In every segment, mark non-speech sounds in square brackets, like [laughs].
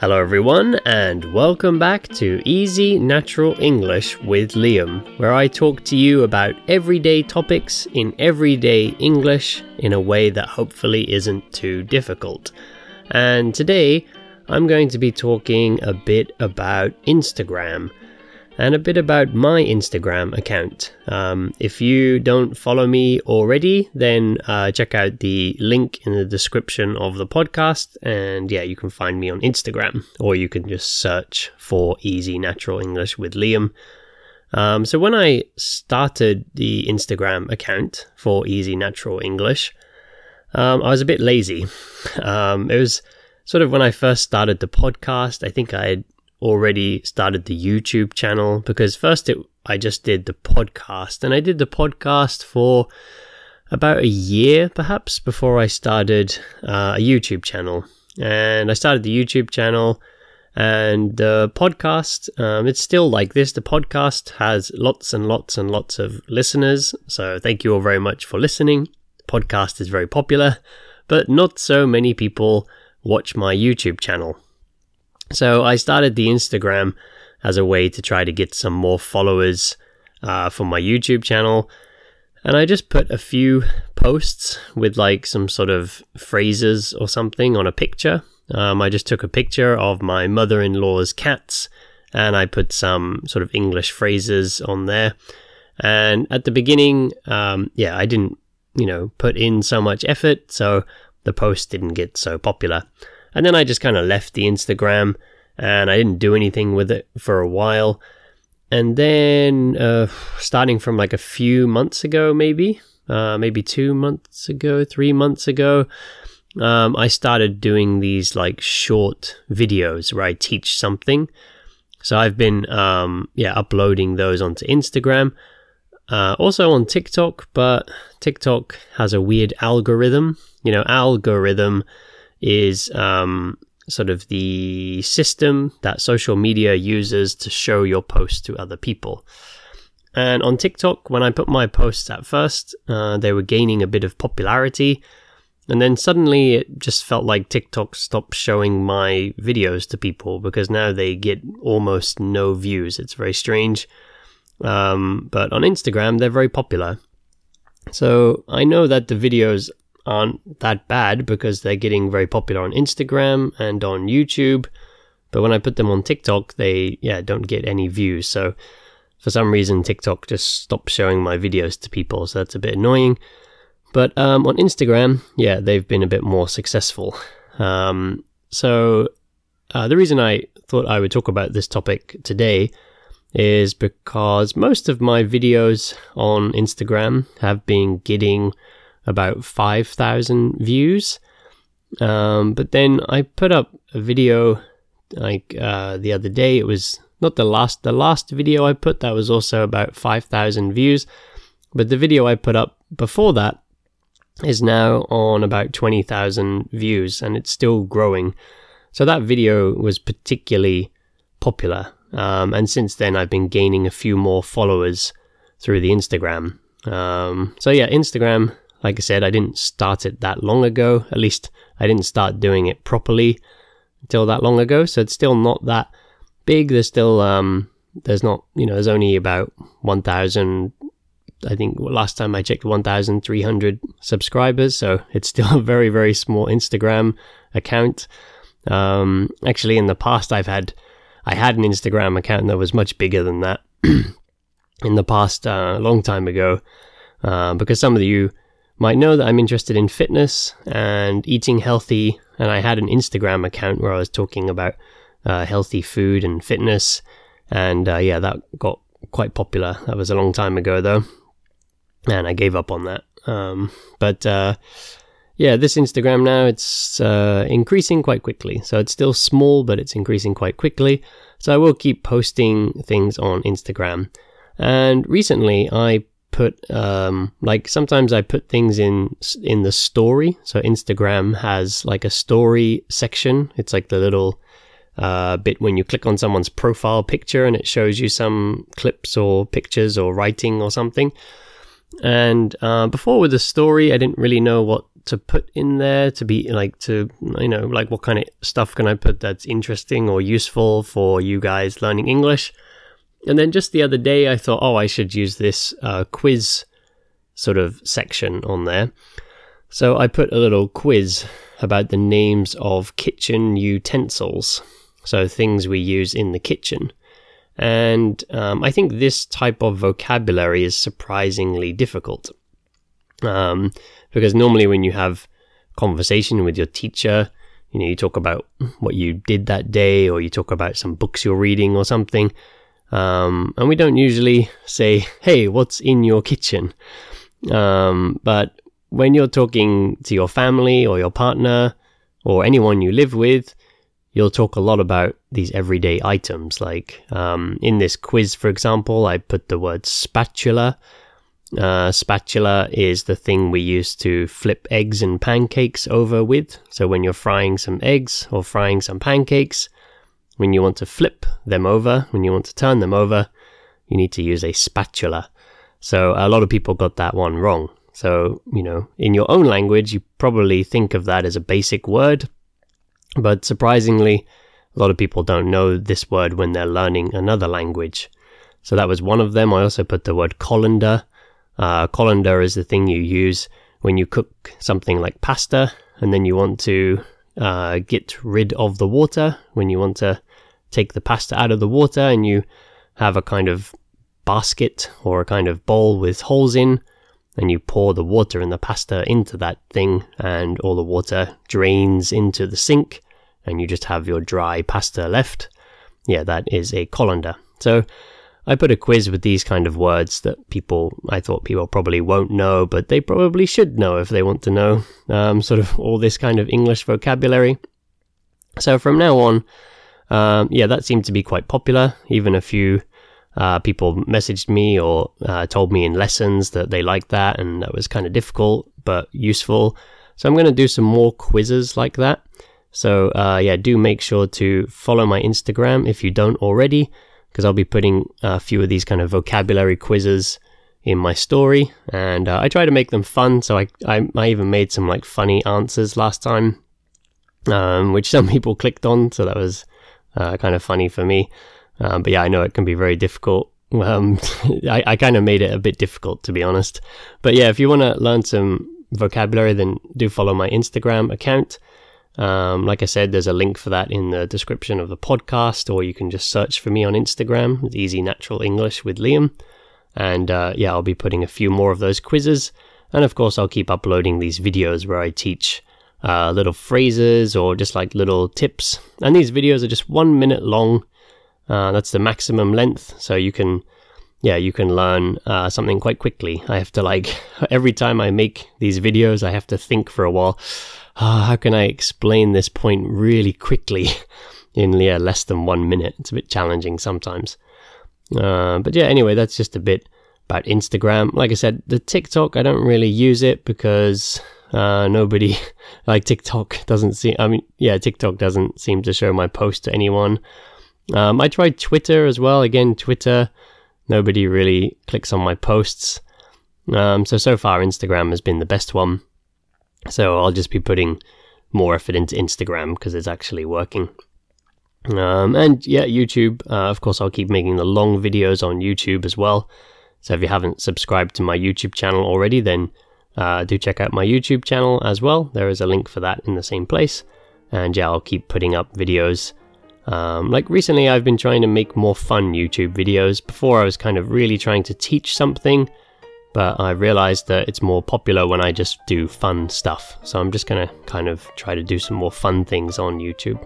Hello, everyone, and welcome back to Easy Natural English with Liam, where I talk to you about everyday topics in everyday English in a way that hopefully isn't too difficult. And today, I'm going to be talking a bit about Instagram and a bit about my Instagram account. Um, if you don't follow me already, then uh, check out the link in the description of the podcast. And yeah, you can find me on Instagram, or you can just search for Easy Natural English with Liam. Um, so when I started the Instagram account for Easy Natural English, um, I was a bit lazy. [laughs] Um, it was sort of when I first started the podcast. I think I had already started the YouTube channel because first it I just did the podcast and I did the podcast for about a year perhaps before I started uh, a YouTube channel. And I started the YouTube channel and the podcast um, it's still like this. The podcast has lots and lots and lots of listeners so thank you all very much for listening. The podcast is very popular but not so many people watch my YouTube channel so I started the Instagram as a way to try to get some more followers uh, for my YouTube channel. And I just put a few posts with like some sort of phrases or something on a picture. Um, I just took a picture of my mother in law's cats and I put some sort of English phrases on there. And at the beginning, um, yeah, I didn't, you know, put in so much effort, so the post didn't get so popular. And then I just kind of left the Instagram and I didn't do anything with it for a while. And then, uh, starting from like a few months ago, maybe, uh, maybe two months ago, three months ago, um, I started doing these like short videos where I teach something. So I've been, um, yeah, uploading those onto Instagram, uh, also on TikTok, but TikTok has a weird algorithm. You know, algorithm is um, sort of the system that social media uses to show your posts to other people. And on TikTok, when I put my posts at first, uh, they were gaining a bit of popularity. And then suddenly it just felt like TikTok stopped showing my videos to people because now they get almost no views. It's very strange. Um, but on Instagram, they're very popular. So I know that the videos aren't that bad because they're getting very popular on Instagram and on YouTube. But when I put them on TikTok, they yeah don't get any views. So for some reason, TikTok just stopped showing my videos to people. So that's a bit annoying. But um, on Instagram, yeah, they've been a bit more successful. Um, so uh, the reason I thought I would talk about this topic today is because most of my videos on Instagram have been getting about 5,000 views. Um, but then I put up a video like uh, the other day. It was not the last the last video I put that was also about 5,000 views, but the video I put up before that is now on about 20,000 views and it's still growing. So that video was particularly popular. Um, and since then, I've been gaining a few more followers through the Instagram. Um, so yeah, Instagram like I said, I didn't start it that long ago. At least I didn't start doing it properly until that long ago. So it's still not that big. There's still um, there's not you know there's only about 1,000. I think last time I checked 1,300 subscribers. So it's still [laughs] a very very small Instagram account. Um, actually, in the past, I've had I had an Instagram account that was much bigger than that. [clears throat] in the past, uh, a long time ago, uh, because some of you might know that I'm interested in fitness and eating healthy, and I had an Instagram account where I was talking about uh, healthy food and fitness, and uh, yeah, that got quite popular. That was a long time ago though, and I gave up on that. Um, but uh, yeah, this Instagram now it's uh, increasing quite quickly. So it's still small, but it's increasing quite quickly. So I will keep posting things on Instagram. And recently, I put um, like sometimes I put things in in the story. So Instagram has like a story section. It's like the little uh, bit when you click on someone's profile picture and it shows you some clips or pictures or writing or something. And uh, before with the story, I didn't really know what to put in there to be like to you know like what kind of stuff can I put that's interesting or useful for you guys learning English. And then just the other day, I thought, oh, I should use this uh, quiz sort of section on there. So I put a little quiz about the names of kitchen utensils, so things we use in the kitchen. And um, I think this type of vocabulary is surprisingly difficult. Um, because normally when you have conversation with your teacher, you know, you talk about what you did that day or you talk about some books you're reading or something. Um, and we don't usually say, hey, what's in your kitchen? Um, but when you're talking to your family or your partner or anyone you live with, you'll talk a lot about these everyday items. Like um, in this quiz, for example, I put the word spatula. Uh, spatula is the thing we use to flip eggs and pancakes over with. So when you're frying some eggs or frying some pancakes, when you want to flip them over, when you want to turn them over, you need to use a spatula. So a lot of people got that one wrong. So, you know, in your own language, you probably think of that as a basic word. But surprisingly, a lot of people don't know this word when they're learning another language. So that was one of them. I also put the word colander. Uh, colander is the thing you use when you cook something like pasta and then you want to uh, get rid of the water, when you want to take the pasta out of the water and you have a kind of basket or a kind of bowl with holes in, and you pour the water and the pasta into that thing, and all the water drains into the sink, and you just have your dry pasta left. Yeah, that is a colander. So I put a quiz with these kind of words that people, I thought people probably won't know, but they probably should know if they want to know um, sort of all this kind of English vocabulary. So from now on, um, yeah, that seemed to be quite popular. Even a few uh, people messaged me or uh, told me in lessons that they liked that and that was kind of difficult but useful. So I'm going to do some more quizzes like that. So uh, yeah, do make sure to follow my Instagram if you don't already, because I'll be putting a few of these kind of vocabulary quizzes in my story, and uh, I try to make them fun. So I, I, I even made some like funny answers last time, um, which [laughs] some people clicked on. So that was uh, kind of funny for me. Um, but yeah, I know it can be very difficult. Um, [laughs] I, I kind of made it a bit difficult, to be honest. But yeah, if you want to learn some vocabulary, then do follow my Instagram account. Um, like I said, there's a link for that in the description of the podcast, or you can just search for me on Instagram. Easy Natural English with Liam. And uh, yeah, I'll be putting a few more of those quizzes. And of course, I'll keep uploading these videos where I teach uh, little phrases or just like little tips. And these videos are just one minute long. Uh, that's the maximum length. So you can, yeah, you can learn uh, something quite quickly. I have to like, [laughs] every time I make these videos, I have to think for a while, oh, how can I explain this point really quickly [laughs] in yeah, less than one minute? It's a bit challenging sometimes. Uh, but yeah, anyway, that's just a bit about Instagram. Like I said, the TikTok, I don't really use it because uh, nobody [laughs] like TikTok doesn't seem. I mean, yeah, TikTok doesn't seem to show my post to anyone. Um, I tried Twitter as well. Again, Twitter, nobody really clicks on my posts. Um, so so far, Instagram has been the best one. So I'll just be putting more effort into Instagram because it's actually working. Um, and yeah, YouTube. Uh, of course, I'll keep making the long videos on YouTube as well. So if you haven't subscribed to my YouTube channel already, then uh, do check out my YouTube channel as well. There is a link for that in the same place. And yeah, I'll keep putting up videos. Um, like recently, I've been trying to make more fun YouTube videos. Before, I was kind of really trying to teach something, but I realized that it's more popular when I just do fun stuff. So I'm just gonna kind of try to do some more fun things on YouTube.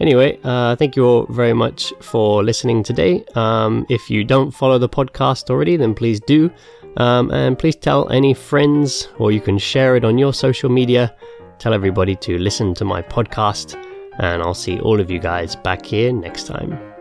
Anyway, uh, thank you all very much for listening today. Um, if you don't follow the podcast already, then please do. Um, and please tell any friends, or you can share it on your social media. Tell everybody to listen to my podcast, and I'll see all of you guys back here next time.